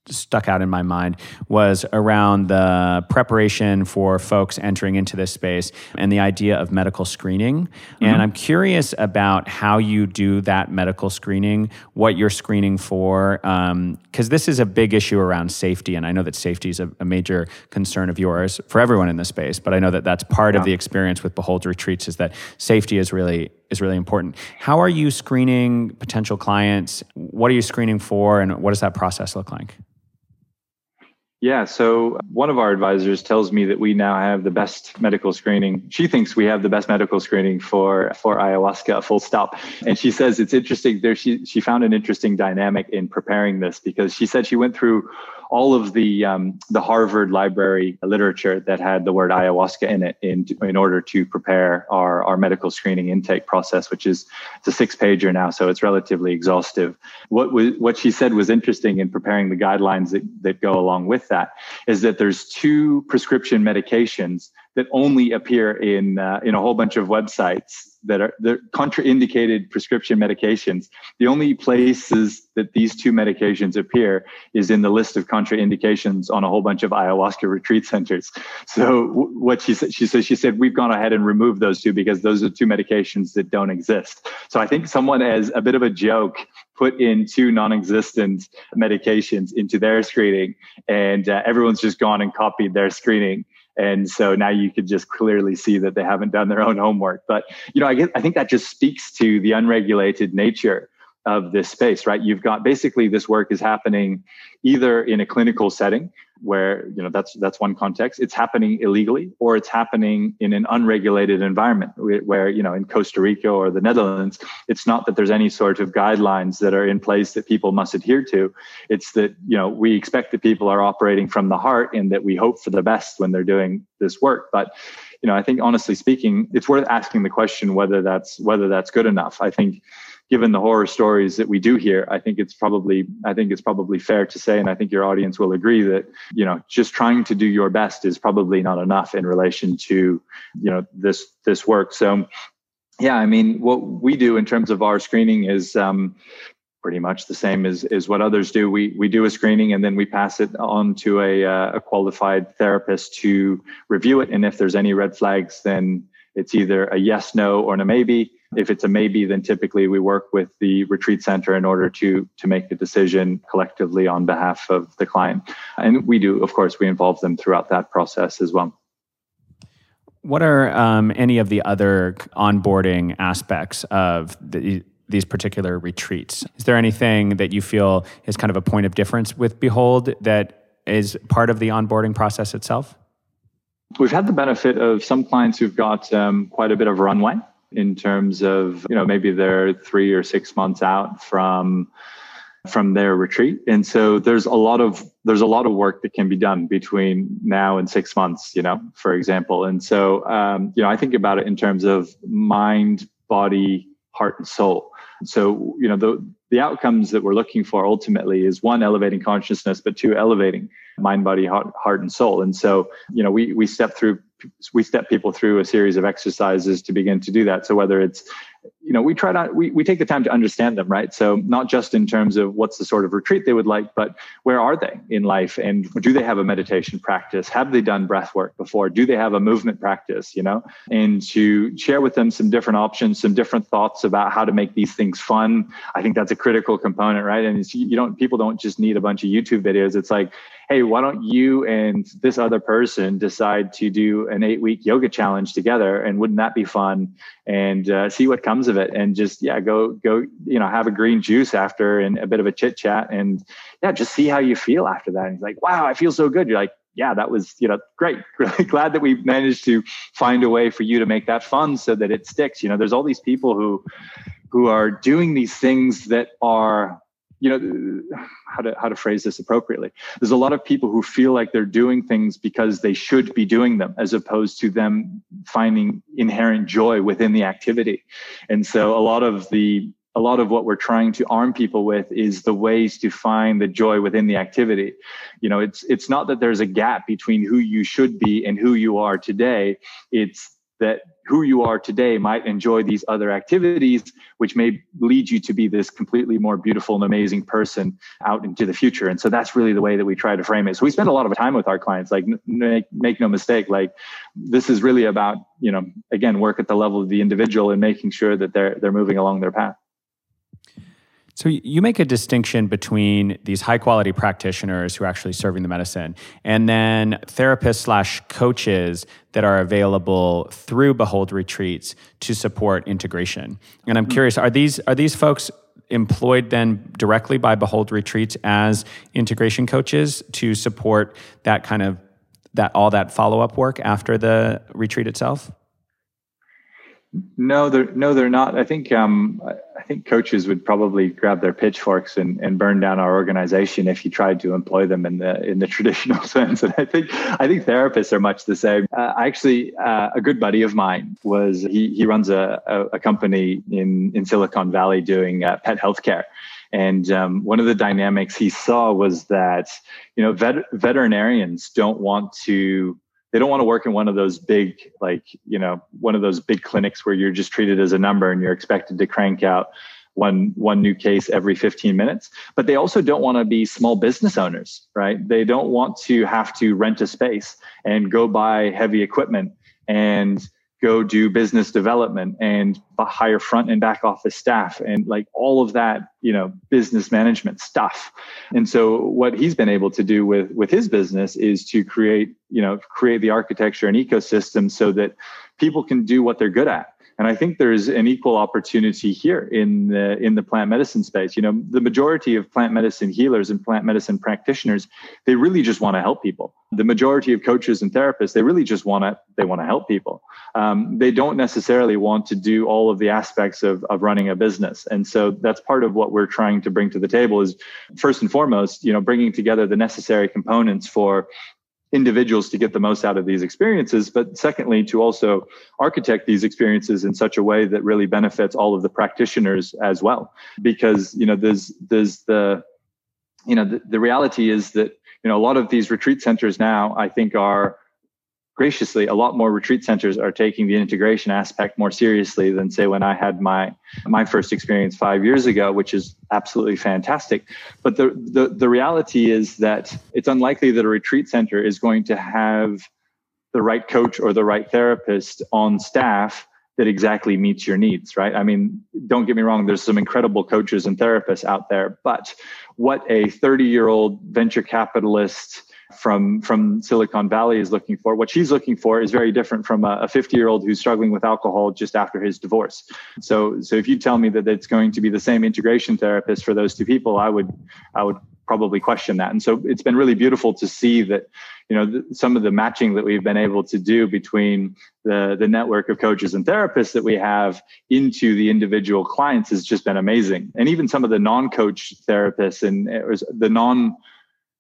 stuck out in my mind was around the preparation for folks entering into this space and the idea of medical screening. Mm-hmm. And I'm curious about how you do that medical screening, what you're screening for, because um, this is a big issue around safety. And I know that safety is a, a, major concern of yours for everyone in the space, but I know that that's part yeah. of the experience with Behold Retreats is that safety is really is really important. How are you screening potential clients? What are you screening for, and what does that process look like? Yeah. So one of our advisors tells me that we now have the best medical screening. She thinks we have the best medical screening for, for ayahuasca, full stop. And she says it's interesting there. She, she found an interesting dynamic in preparing this because she said she went through all of the um, the Harvard Library literature that had the word ayahuasca in it in in order to prepare our our medical screening intake process, which is it's a six pager now, so it's relatively exhaustive. What was what she said was interesting in preparing the guidelines that, that go along with that is that there's two prescription medications that only appear in uh, in a whole bunch of websites that are the contraindicated prescription medications. The only places that these two medications appear is in the list of contraindications on a whole bunch of ayahuasca retreat centers. So what she said, she said, she said, we've gone ahead and removed those two because those are two medications that don't exist. So I think someone as a bit of a joke put in two non-existent medications into their screening and uh, everyone's just gone and copied their screening and so now you could just clearly see that they haven't done their own homework. But you know i i think that just speaks to the unregulated nature of this space right? You've got basically this work is happening either in a clinical setting where you know that's that's one context. It's happening illegally or it's happening in an unregulated environment where you know in Costa Rica or the Netherlands it's not that there's any sort of guidelines that are in place that people must adhere to. It's that you know we expect that people are operating from the heart and that we hope for the best when they're doing this work. But you know i think honestly speaking it's worth asking the question whether that's whether that's good enough. I think given the horror stories that we do hear, I think it's probably I think it's probably fair to say, and I think your audience will agree that you know just trying to do your best is probably not enough in relation to you know this this work. So yeah, I mean, what we do in terms of our screening is um, pretty much the same as, as what others do. We we do a screening and then we pass it on to a, uh, a qualified therapist to review it. And if there's any red flags, then it's either a yes, no, or a maybe. If it's a maybe, then typically we work with the retreat center in order to to make the decision collectively on behalf of the client. And we do, of course, we involve them throughout that process as well. What are um, any of the other onboarding aspects of the, these particular retreats? Is there anything that you feel is kind of a point of difference with Behold that is part of the onboarding process itself? We've had the benefit of some clients who've got um, quite a bit of runway in terms of, you know, maybe they're three or six months out from from their retreat. And so there's a lot of there's a lot of work that can be done between now and six months, you know, for example. And so um, you know, I think about it in terms of mind, body, heart, and soul. So, you know, the the outcomes that we're looking for ultimately is one, elevating consciousness, but two, elevating mind, body, heart, heart and soul. And so, you know, we we step through we step people through a series of exercises to begin to do that. So whether it's you know, we try to we, we take the time to understand them, right? So not just in terms of what's the sort of retreat they would like, but where are they in life and do they have a meditation practice? Have they done breath work before? Do they have a movement practice, you know? And to share with them some different options, some different thoughts about how to make these things fun. I think that's a critical component, right? And you don't people don't just need a bunch of YouTube videos. It's like, hey, why don't you and this other person decide to do an eight week yoga challenge together? And wouldn't that be fun? And uh, see what comes of it. And just, yeah, go, go, you know, have a green juice after and a bit of a chit chat. And yeah, just see how you feel after that. And he's like, wow, I feel so good. You're like, yeah, that was, you know, great. Really glad that we managed to find a way for you to make that fun so that it sticks. You know, there's all these people who, who are doing these things that are you know how to how to phrase this appropriately. There's a lot of people who feel like they're doing things because they should be doing them as opposed to them finding inherent joy within the activity. And so a lot of the a lot of what we're trying to arm people with is the ways to find the joy within the activity. You know it's it's not that there's a gap between who you should be and who you are today. It's that who you are today might enjoy these other activities, which may lead you to be this completely more beautiful and amazing person out into the future. And so that's really the way that we try to frame it. So we spend a lot of time with our clients, like make, make no mistake, like this is really about, you know, again, work at the level of the individual and making sure that they're, they're moving along their path. So you make a distinction between these high quality practitioners who are actually serving the medicine and then therapists slash coaches that are available through Behold retreats to support integration. And I'm hmm. curious, are these are these folks employed then directly by Behold retreats as integration coaches to support that kind of that all that follow up work after the retreat itself? No, they're no, they're not. I think um, I think coaches would probably grab their pitchforks and, and burn down our organization if you tried to employ them in the in the traditional sense. And I think I think therapists are much the same. Uh, actually, uh, a good buddy of mine was he he runs a, a, a company in in Silicon Valley doing uh, pet healthcare. And um, one of the dynamics he saw was that you know vet- veterinarians don't want to they don't want to work in one of those big like you know one of those big clinics where you're just treated as a number and you're expected to crank out one one new case every 15 minutes. But they also don't want to be small business owners right? They don't want to have to rent a space and go buy heavy equipment and go do business development and hire front and back office staff and like all of that you know business management stuff. And so what he's been able to do with with his business is to create you know create the architecture and ecosystem so that people can do what they're good at and I think there's an equal opportunity here in the in the plant medicine space. You know, the majority of plant medicine healers and plant medicine practitioners, they really just want to help people. The majority of coaches and therapists, they really just want to they want to help people. Um, they don't necessarily want to do all of the aspects of of running a business. And so that's part of what we're trying to bring to the table is first and foremost, you know, bringing together the necessary components for individuals to get the most out of these experiences, but secondly, to also architect these experiences in such a way that really benefits all of the practitioners as well. Because, you know, there's, there's the, you know, the, the reality is that, you know, a lot of these retreat centers now, I think are, graciously, a lot more retreat centers are taking the integration aspect more seriously than say when I had my my first experience five years ago, which is absolutely fantastic. But the the, the reality is that it's unlikely that a retreat center is going to have the right coach or the right therapist on staff that exactly meets your needs, right? I mean, don't get me wrong, there's some incredible coaches and therapists out there, but what a 30 year old venture capitalist from from Silicon Valley is looking for. What she's looking for is very different from a 50 year old who's struggling with alcohol just after his divorce. So so if you tell me that it's going to be the same integration therapist for those two people, I would I would probably question that. And so it's been really beautiful to see that, you know, some of the matching that we've been able to do between the, the network of coaches and therapists that we have into the individual clients has just been amazing. And even some of the non-coach therapists and eh, the non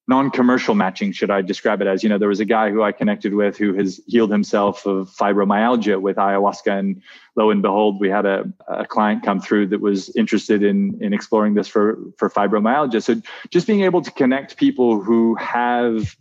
non-commercial matching should i describe it as you know there was a guy who i connected with who has healed himself of fibromyalgia with ayahuasca and lo and behold we had a, a client come through that was interested in in exploring this for for fibromyalgia. So just being able to connect people who have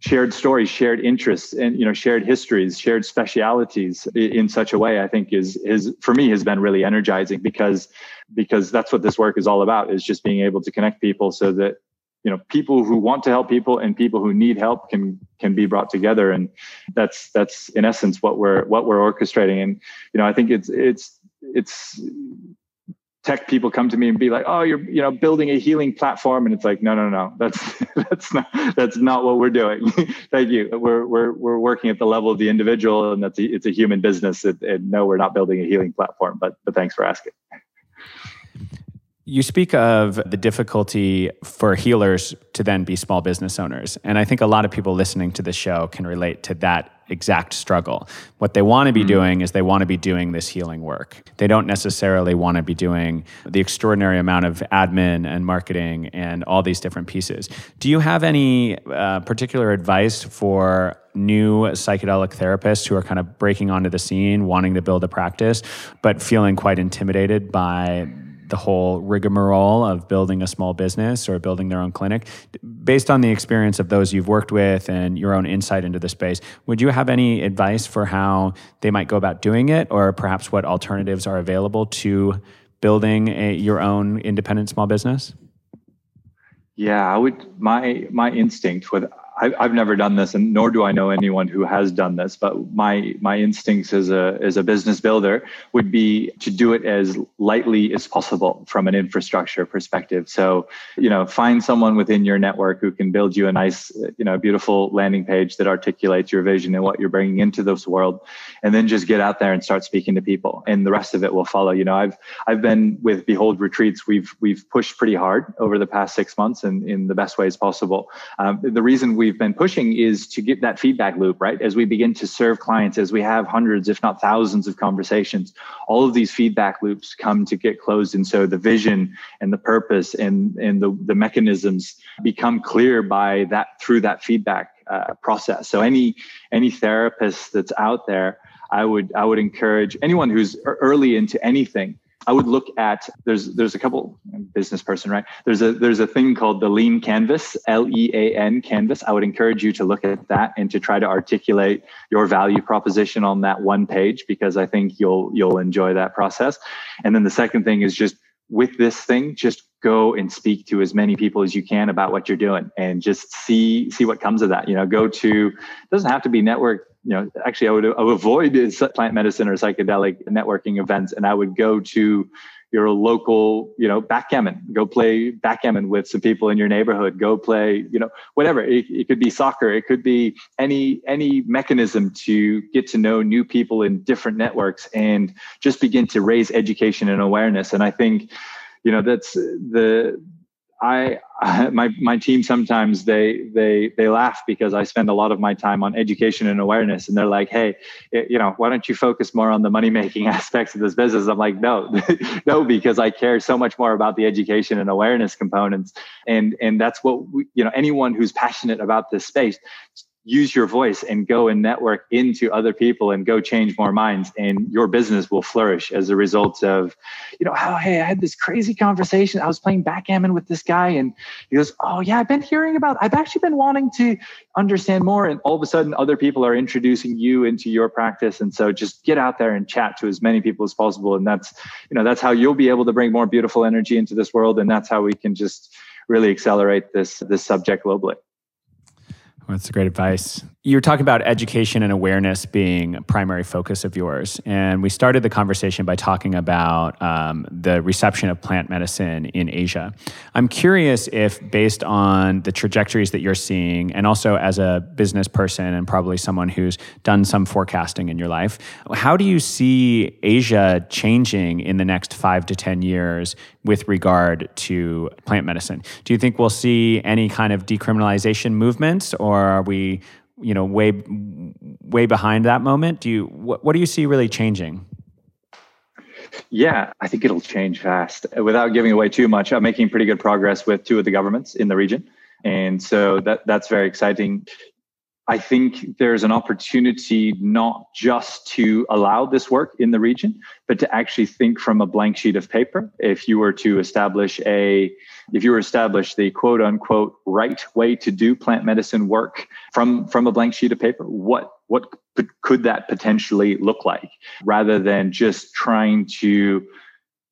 shared stories shared interests and you know shared histories shared specialities in such a way i think is is for me has been really energizing because because that's what this work is all about is just being able to connect people so that you know people who want to help people and people who need help can can be brought together. And that's that's in essence what we're what we're orchestrating. And you know i think it's it's it's tech people come to me and be like oh you're you know building a healing platform. And it's like no no no that's that's not that's not what we're doing. Thank you. We're we're we're working at the level of the individual and that's a, it's a human business. And, and no we're not building a healing platform but but thanks for asking you speak of the difficulty for healers to then be small business owners. And I think a lot of people listening to the show can relate to that exact struggle. What they want to be mm. doing is they want to be doing this healing work. They don't necessarily want to be doing the extraordinary amount of admin and marketing and all these different pieces. Do you have any uh, particular advice for new psychedelic therapists who are kind of breaking onto the scene, wanting to build a practice, but feeling quite intimidated by the whole rigmarole of building a small business or building their own clinic. Based on the experience of those you've worked with and your own insight into the space, would you have any advice for how they might go about doing it, or perhaps what alternatives are available to building a, your own independent small business? Yeah, I would. My my instinct with I, have never done this, and nor do I know anyone who has done this. But my my instincts as a as a business builder would be to do it as lightly as possible from an infrastructure perspective. So, you know, find someone within your network who can build you a nice, you know, beautiful landing page that articulates your vision and what you're bringing into this world, and then just get out there and start speaking to people, and the rest of it will follow. You know, I've I've been with Behold Retreats. We've we've pushed pretty hard over the past six months, and in the best ways possible. Um, the reason we we've been pushing is to get that feedback loop, right? As we begin to serve clients, as we have hundreds, if not thousands of conversations, all of these feedback loops come to get closed. And so the vision and the purpose and, and the, the mechanisms become clear by that through that feedback uh, process. So any, any therapist that's out there, I would, I would encourage anyone who's early into anything I would look at there's there's a couple business person right? There's a there's a thing called the lean canvas L E A N canvas. I would encourage you to look at that and to try to articulate your value proposition on that one page because I think you'll you'll enjoy that process. And then the second thing is just with this thing just go and speak to as many people as you can about what you're doing and just see see what comes of that. You know go to doesn't have to be network you know, actually, I would, I would avoid plant medicine or psychedelic networking events, and I would go to your local, you know, backgammon. Go play backgammon with some people in your neighborhood. Go play, you know, whatever. It, it could be soccer. It could be any any mechanism to get to know new people in different networks and just begin to raise education and awareness. And I think, you know, that's the I, I, my my team sometimes they they they laugh because I spend a lot of my time on education and awareness, and they're like, "Hey, you know, why don't you focus more on the money making aspects of this business?" I'm like, "No, no, because I care so much more about the education and awareness components, and and that's what we, you know anyone who's passionate about this space use your voice and go and network into other people and go change more minds and your business will flourish as a result of you know oh hey i had this crazy conversation. I was playing backgammon with this guy and he goes oh yeah i've been hearing about i've actually been wanting to understand more and all of a sudden other people are introducing you into your practice and so just get out there and chat to as many people as possible and that's you know that's how you'll be able to bring more beautiful energy into this world and that's how we can just really accelerate this this subject globally that's great advice. You're talking about education and awareness being a primary focus of yours. And we started the conversation by talking about um, the reception of plant medicine in Asia. I'm curious if, based on the trajectories that you're seeing, and also as a business person and probably someone who's done some forecasting in your life, how do you see Asia changing in the next five to 10 years with regard to plant medicine. Do you think we'll see any kind of decriminalization movements, or are we, you know, way way behind that moment? Do you what, what do you see really changing? Yeah, I think it'll change fast. Without giving away too much, I'm making pretty good progress with two of the governments in the region. And so that that's very exciting. I think there's an opportunity not just to allow this work in the region, but to actually think from a blank sheet of paper. If you were to establish a, if you were to establish the quote unquote right way to do plant medicine work from, from a blank sheet of paper, what, what could that potentially look like rather than just trying to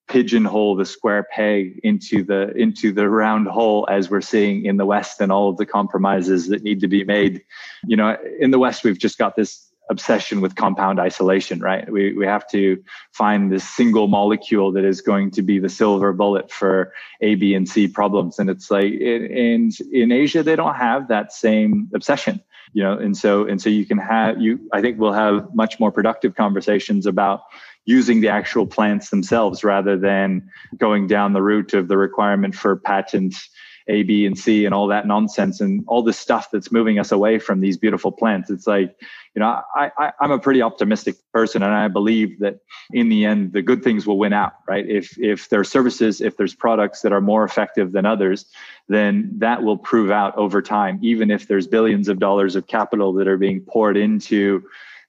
pigeonhole the square peg into the into the round hole as we're seeing in the west and all of the compromises that need to be made. You know in the west we've just got this obsession with compound isolation right? We we have to find this single molecule that is going to be the silver bullet for a b and c problems. And it's like in in asia they don't have that same obsession you know? And so and so you can have you i think we'll have much more productive conversations about using the actual plants themselves rather than going down the route of the requirement for patents a, B, and C, and all that nonsense, and all this stuff that's moving us away from these beautiful plants. It's like, you know, I, I, I'm a pretty optimistic person, and I believe that in the end, the good things will win out, right? If if there's services, if there's products that are more effective than others, then that will prove out over time. Even if there's billions of dollars of capital that are being poured into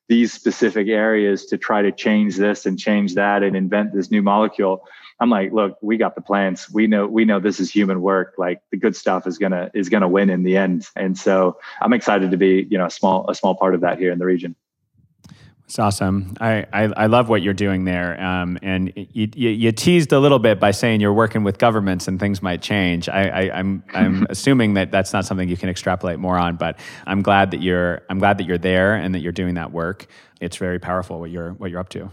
these specific areas to try to change this and change that and invent this new molecule i'm like look we got the plants we know we know this is human work. Like the good stuff is gonna is gonna win in the end. And so i'm excited to be you know a small a small part of that here in the region it's awesome. I, I, I, love what you're doing there. Um, and you, you, you, teased a little bit by saying you're working with governments and things might change. I, I, I'm, I'm assuming that that's not something you can extrapolate more on, but I'm glad that you're, I'm glad that you're there and that you're doing that work. It's very powerful what you're, what you're up to.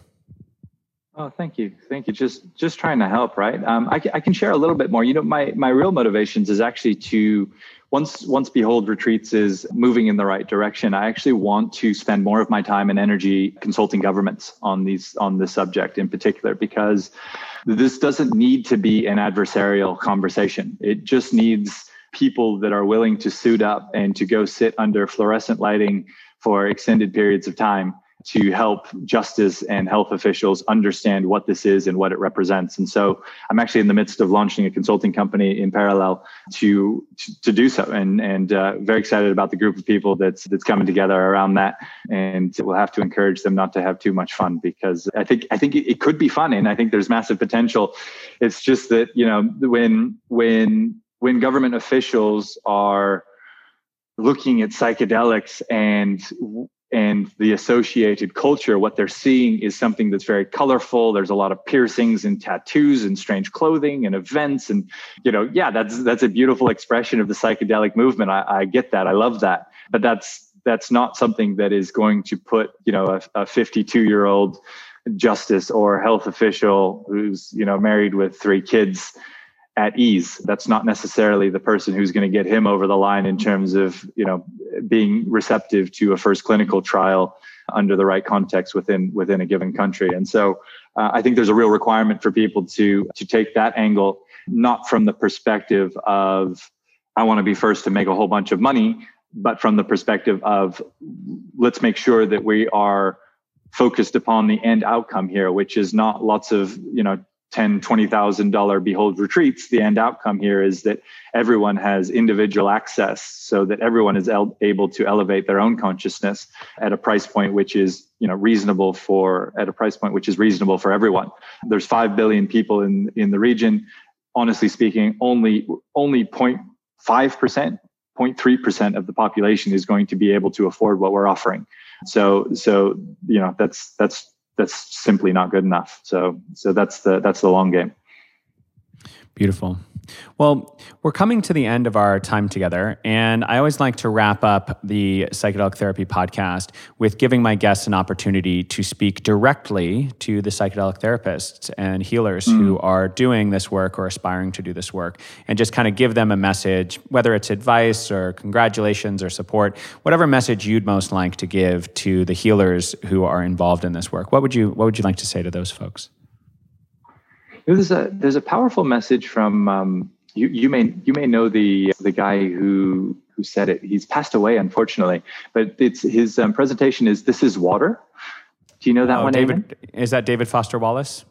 Oh, thank you, thank you. Just just trying to help, right? Um, I, I can share a little bit more. You know, my my real motivations is actually to once once Behold Retreats is moving in the right direction. I actually want to spend more of my time and energy consulting governments on these on this subject in particular because this doesn't need to be an adversarial conversation. It just needs people that are willing to suit up and to go sit under fluorescent lighting for extended periods of time to help justice and health officials understand what this is and what it represents. And so I'm actually in the midst of launching a consulting company in parallel to to, to do so, and and uh, very excited about the group of people that's that's coming together around that. And we'll have to encourage them not to have too much fun because I think I think it could be fun, and I think there's massive potential. It's just that you know when when when government officials are looking at psychedelics and and the associated culture, what they're seeing is something that's very colorful. There's a lot of piercings and tattoos and strange clothing and events. And, you know, yeah, that's, that's a beautiful expression of the psychedelic movement. I, I get that. I love that. But that's, that's not something that is going to put, you know, a 52 year old justice or health official who's, you know, married with three kids at ease. That's not necessarily the person who's going to get him over the line in terms of, you know, being receptive to a first clinical trial under the right context within within a given country. And so uh, I think there's a real requirement for people to to take that angle not from the perspective of I want to be first to make a whole bunch of money, but from the perspective of let's make sure that we are focused upon the end outcome here, which is not lots of, you know, ten, twenty thousand dollar behold retreats, the end outcome here is that everyone has individual access, so that everyone is el- able to elevate their own consciousness at a price point which is you know reasonable for at a price point which is reasonable for everyone. There's five billion people in in the region. Honestly speaking, only only 0.5 percent 0.3% of the population is going to be able to afford what we're offering. So, so, you know, that's, that's that's simply not good enough. So so that's the that's the long game. Beautiful. Well, we're coming to the end of our time together, and I always like to wrap up the psychedelic therapy podcast with giving my guests an opportunity to speak directly to the psychedelic therapists and healers mm. who are doing this work or aspiring to do this work, and just kind of give them a message, whether it's advice or congratulations or support, whatever message you'd most like to give to the healers who are involved in this work. What would you What would you like to say to those folks? There's a there's a powerful message from um, you. You may you may know the the guy who who said it. He's passed away, unfortunately. But it's his um, presentation is "This is water." Do you know that oh, one? David, is that David Foster Wallace?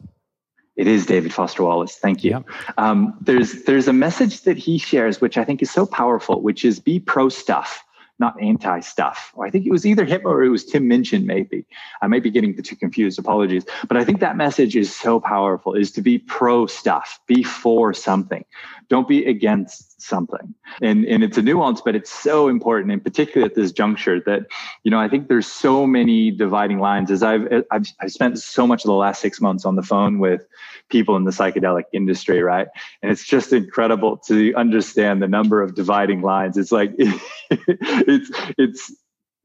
It is David Foster Wallace. Thank you. Yep. Um, there's there's a message that he shares, which I think is so powerful, which is be pro stuff not anti stuff. I think it was either him or it was Tim Minchin, maybe. I might be getting the two confused. Apologies. But I think that message is so powerful is to be pro stuff, be for something. Don't be against something. And, and it's a nuance, but it's so important, in particular at this juncture that, you know, I think there's so many dividing lines as I've, I've, I've spent so much of the last six months on the phone with people in the psychedelic industry, right? And it's just incredible to understand the number of dividing lines. It's like, it's, it's,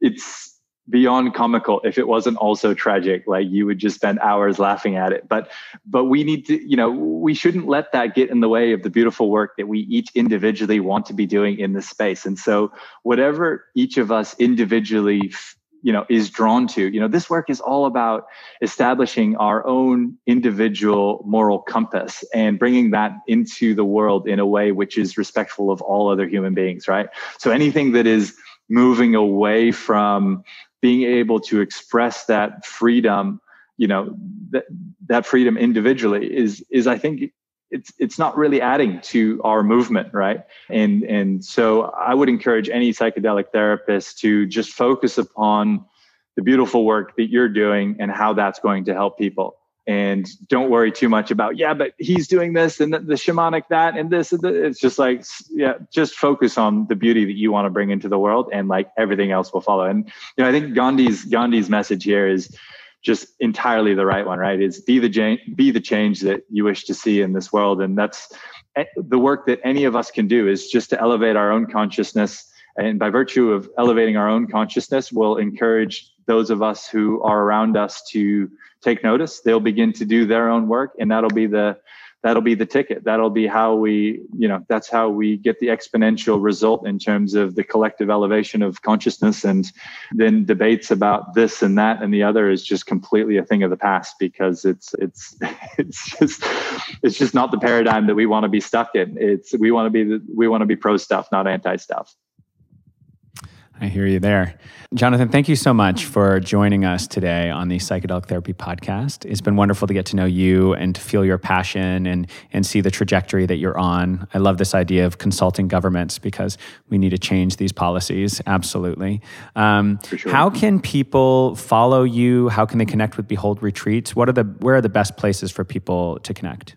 it's, beyond comical if it wasn't also tragic like you would just spend hours laughing at it. But but we need to you know we shouldn't let that get in the way of the beautiful work that we each individually want to be doing in this space. And so whatever each of us individually you know is drawn to you know this work is all about establishing our own individual moral compass and bringing that into the world in a way which is respectful of all other human beings right? So anything that is moving away from being able to express that freedom you know that that freedom individually is is i think it's it's not really adding to our movement right? And and so i would encourage any psychedelic therapist to just focus upon the beautiful work that you're doing and how that's going to help people and don't worry too much about yeah but he's doing this and the, the shamanic that and this and the, it's just like yeah just focus on the beauty that you want to bring into the world and like everything else will follow. And you know i think gandhi's gandhi's message here is just entirely the right one right? Is be the be the change that you wish to see in this world. And that's eh, the work that any of us can do is just to elevate our own consciousness. And by virtue of elevating our own consciousness we'll encourage those of us who are around us to take notice. They'll begin to do their own work and that'll be the that'll be the ticket. That'll be how we you know that's how we get the exponential result in terms of the collective elevation of consciousness. And then debates about this and that and the other is just completely a thing of the past because it's it's it's just it's just not the paradigm that we want to be stuck in. It's we want to be we want to be pro stuff not anti stuff I hear you there. Jonathan, thank you so much for joining us today on the Psychedelic Therapy Podcast. It's been wonderful to get to know you and to feel your passion and, and see the trajectory that you're on. I love this idea of consulting governments because we need to change these policies. Absolutely. Um, sure. How can people follow you? How can they connect with Behold Retreats? What are the, where are the best places for people to connect?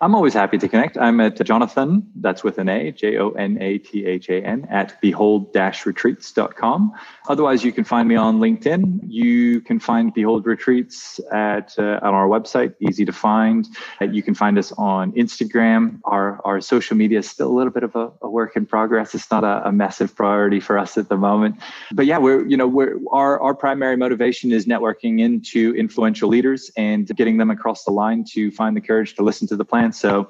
I'm always happy to connect. I'm at Jonathan, that's with an A, J O N A T H A N, at behold retreats.com. Otherwise, you can find me on LinkedIn. You can find Behold Retreats at uh, on our website, easy to find. Uh, you can find us on Instagram. Our, our social media is still a little bit of a, a work in progress. It's not a, a, massive priority for us at the moment. But yeah, we're, you know, we're, our, our primary motivation is networking into influential leaders and getting them across the line to find the courage to listen to the plan so,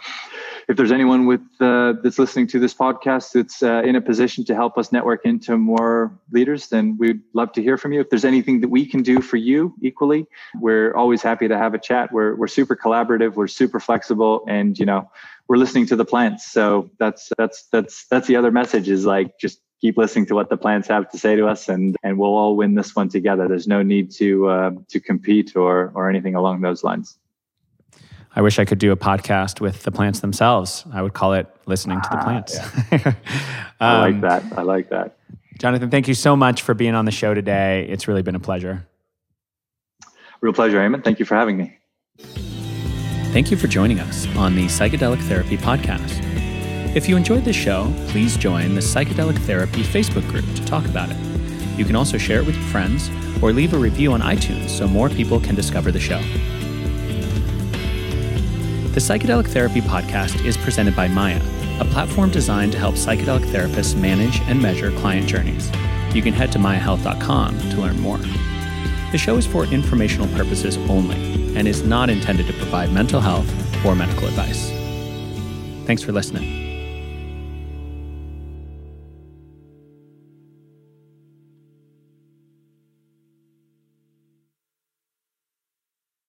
if there's anyone with uh, that's listening to this podcast that's uh, in a position to help us network into more leaders, then we'd love to hear from you. If there's anything that we can do for you, equally, we're always happy to have a chat. We're we're super collaborative. We're super flexible, and you know, we're listening to the plants. So that's that's that's that's the other message is like just keep listening to what the plants have to say to us and and we'll all win this one together there's no need to uh, to compete or or anything along those lines I wish I could do a podcast with the plants themselves. I would call it listening to the ah, plants. Yeah. um, I like that. I like that. Jonathan, thank you so much for being on the show today. It's really been a pleasure. Real pleasure, Eamon. Thank you for having me. Thank you for joining us on the Psychedelic Therapy Podcast. If you enjoyed this show, please join the Psychedelic Therapy Facebook group to talk about it. You can also share it with your friends or leave a review on iTunes so more people can discover the show. The Psychedelic Therapy Podcast is presented by Maya, a platform designed to help psychedelic therapists manage and measure client journeys. You can head to mayahealth.com to learn more. The show is for informational purposes only and is not intended to provide mental health or medical advice. Thanks for listening.